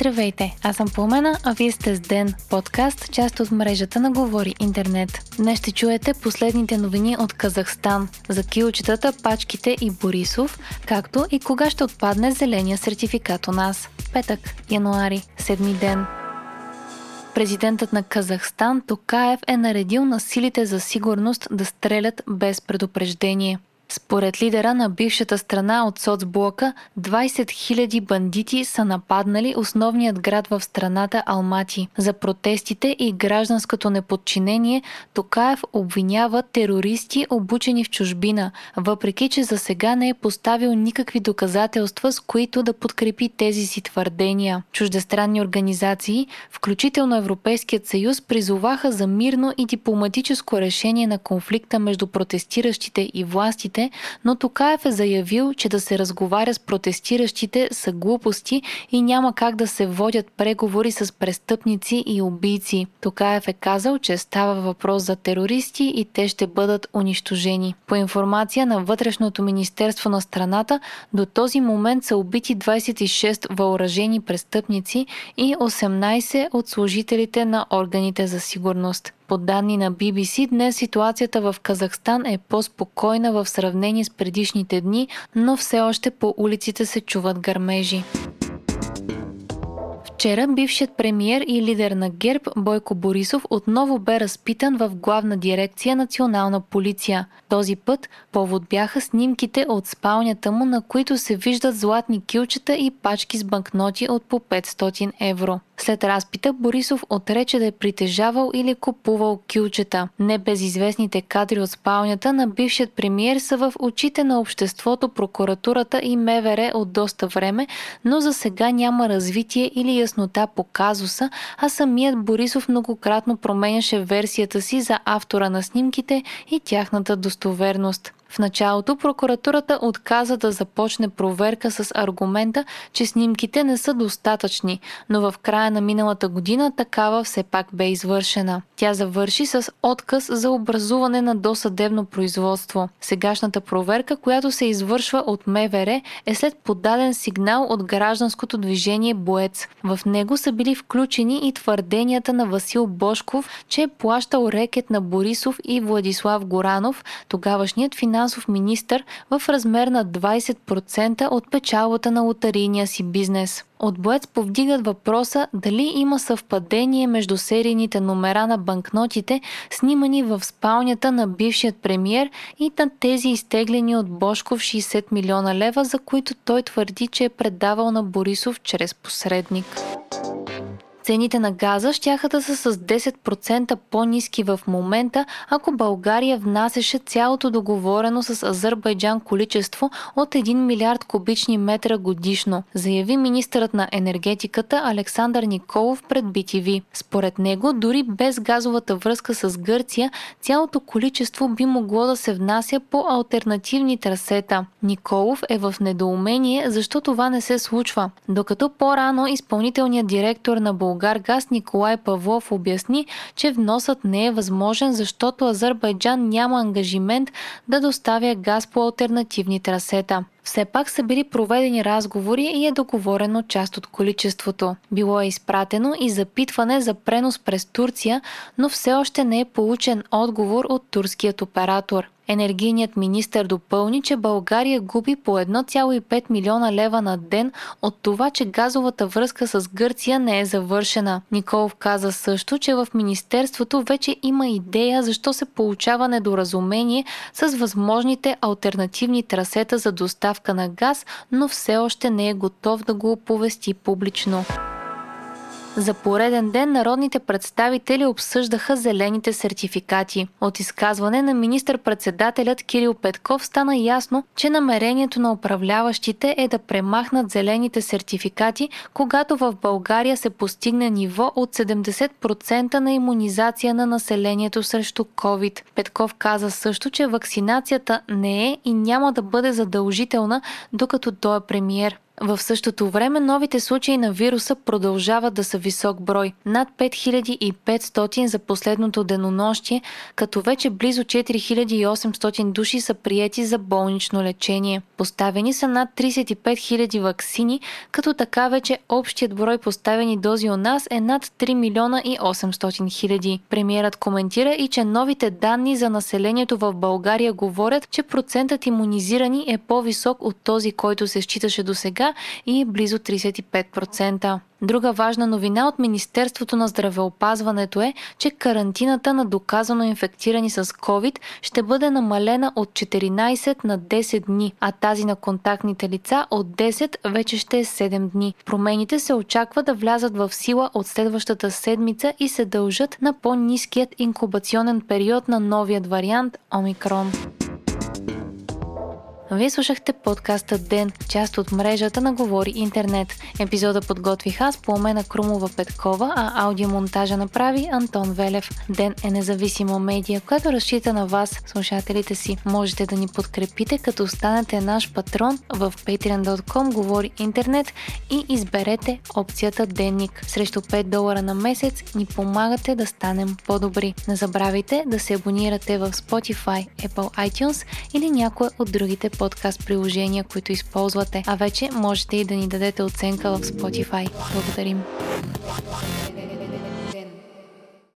Здравейте, аз съм Пламена, а вие сте с Ден, подкаст, част от мрежата на Говори Интернет. Днес ще чуете последните новини от Казахстан за килчетата, пачките и Борисов, както и кога ще отпадне зеления сертификат у нас. Петък, януари, седми ден. Президентът на Казахстан Токаев е наредил на силите за сигурност да стрелят без предупреждение – според лидера на бившата страна от соцблока, 20 000 бандити са нападнали основният град в страната Алмати. За протестите и гражданското неподчинение Токаев обвинява терористи, обучени в чужбина, въпреки че за сега не е поставил никакви доказателства, с които да подкрепи тези си твърдения. Чуждестранни организации, включително Европейският съюз, призоваха за мирно и дипломатическо решение на конфликта между протестиращите и властите протестите, но Токаев е заявил, че да се разговаря с протестиращите са глупости и няма как да се водят преговори с престъпници и убийци. Токаев е казал, че става въпрос за терористи и те ще бъдат унищожени. По информация на Вътрешното министерство на страната, до този момент са убити 26 въоръжени престъпници и 18 от служителите на органите за сигурност. По данни на BBC, днес ситуацията в Казахстан е по-спокойна в сравнение с предишните дни, но все още по улиците се чуват гърмежи. Вчера бившият премиер и лидер на ГЕРБ Бойко Борисов отново бе разпитан в главна дирекция Национална полиция. Този път повод бяха снимките от спалнята му, на които се виждат златни килчета и пачки с банкноти от по 500 евро. След разпита Борисов отрече да е притежавал или купувал кюлчета. Небезизвестните кадри от спалнята на бившият премиер са в очите на обществото, прокуратурата и МВР от доста време, но за сега няма развитие или яснота по казуса, а самият Борисов многократно променяше версията си за автора на снимките и тяхната достоверност. В началото прокуратурата отказа да започне проверка с аргумента, че снимките не са достатъчни, но в края на миналата година такава все пак бе извършена. Тя завърши с отказ за образуване на досъдебно производство. Сегашната проверка, която се извършва от МВР, е след подаден сигнал от гражданското движение Боец. В него са били включени и твърденията на Васил Бошков, че е плащал рекет на Борисов и Владислав Горанов, тогавашният финансов финансов министр в размер на 20% от печалбата на лотарийния си бизнес. От Боец повдигат въпроса дали има съвпадение между серийните номера на банкнотите, снимани в спалнята на бившият премьер и на тези изтеглени от Бошков 60 милиона лева, за които той твърди, че е предавал на Борисов чрез посредник. Цените на газа щяха да са с 10% по-низки в момента, ако България внасяше цялото договорено с Азербайджан количество от 1 милиард кубични метра годишно, заяви министърът на енергетиката Александър Николов пред BTV. Според него, дори без газовата връзка с Гърция, цялото количество би могло да се внася по альтернативни трасета. Николов е в недоумение защо това не се случва, докато по-рано изпълнителният директор на България Българ газ Николай Павлов обясни, че вносът не е възможен, защото Азербайджан няма ангажимент да доставя газ по альтернативни трасета. Все пак са били проведени разговори и е договорено част от количеството. Било е изпратено и запитване за пренос през Турция, но все още не е получен отговор от турският оператор. Енергийният министр допълни, че България губи по 1,5 милиона лева на ден от това, че газовата връзка с Гърция не е завършена. Николов каза също, че в Министерството вече има идея защо се получава недоразумение с възможните альтернативни трасета за доставка на газ, но все още не е готов да го оповести публично. За пореден ден народните представители обсъждаха зелените сертификати. От изказване на министър-председателят Кирил Петков стана ясно, че намерението на управляващите е да премахнат зелените сертификати, когато в България се постигне ниво от 70% на иммунизация на населението срещу COVID. Петков каза също, че вакцинацията не е и няма да бъде задължителна, докато той е премиер. В същото време новите случаи на вируса продължават да са висок брой – над 5500 за последното денонощие, като вече близо 4800 души са приети за болнично лечение. Поставени са над 35 000 вакцини, като така вече общият брой поставени дози у нас е над 3 милиона и 800 хиляди. Премиерът коментира и, че новите данни за населението в България говорят, че процентът иммунизирани е по-висок от този, който се считаше до сега и близо 35%. Друга важна новина от Министерството на здравеопазването е, че карантината на доказано инфектирани с COVID ще бъде намалена от 14 на 10 дни, а тази на контактните лица от 10 вече ще е 7 дни. Промените се очаква да влязат в сила от следващата седмица и се дължат на по-низкият инкубационен период на новият вариант Омикрон. Вие слушахте подкаста Ден, част от мрежата на Говори Интернет. Епизода подготвих аз по умена Крумова Петкова, а аудиомонтажа направи Антон Велев. Ден е независима медия, която разчита на вас, слушателите си. Можете да ни подкрепите, като станете наш патрон в patreon.com Говори Интернет и изберете опцията Денник. Срещу 5 долара на месец ни помагате да станем по-добри. Не забравяйте да се абонирате в Spotify, Apple iTunes или някоя от другите подкаст приложения, които използвате, а вече можете и да ни дадете оценка в Spotify. Благодарим!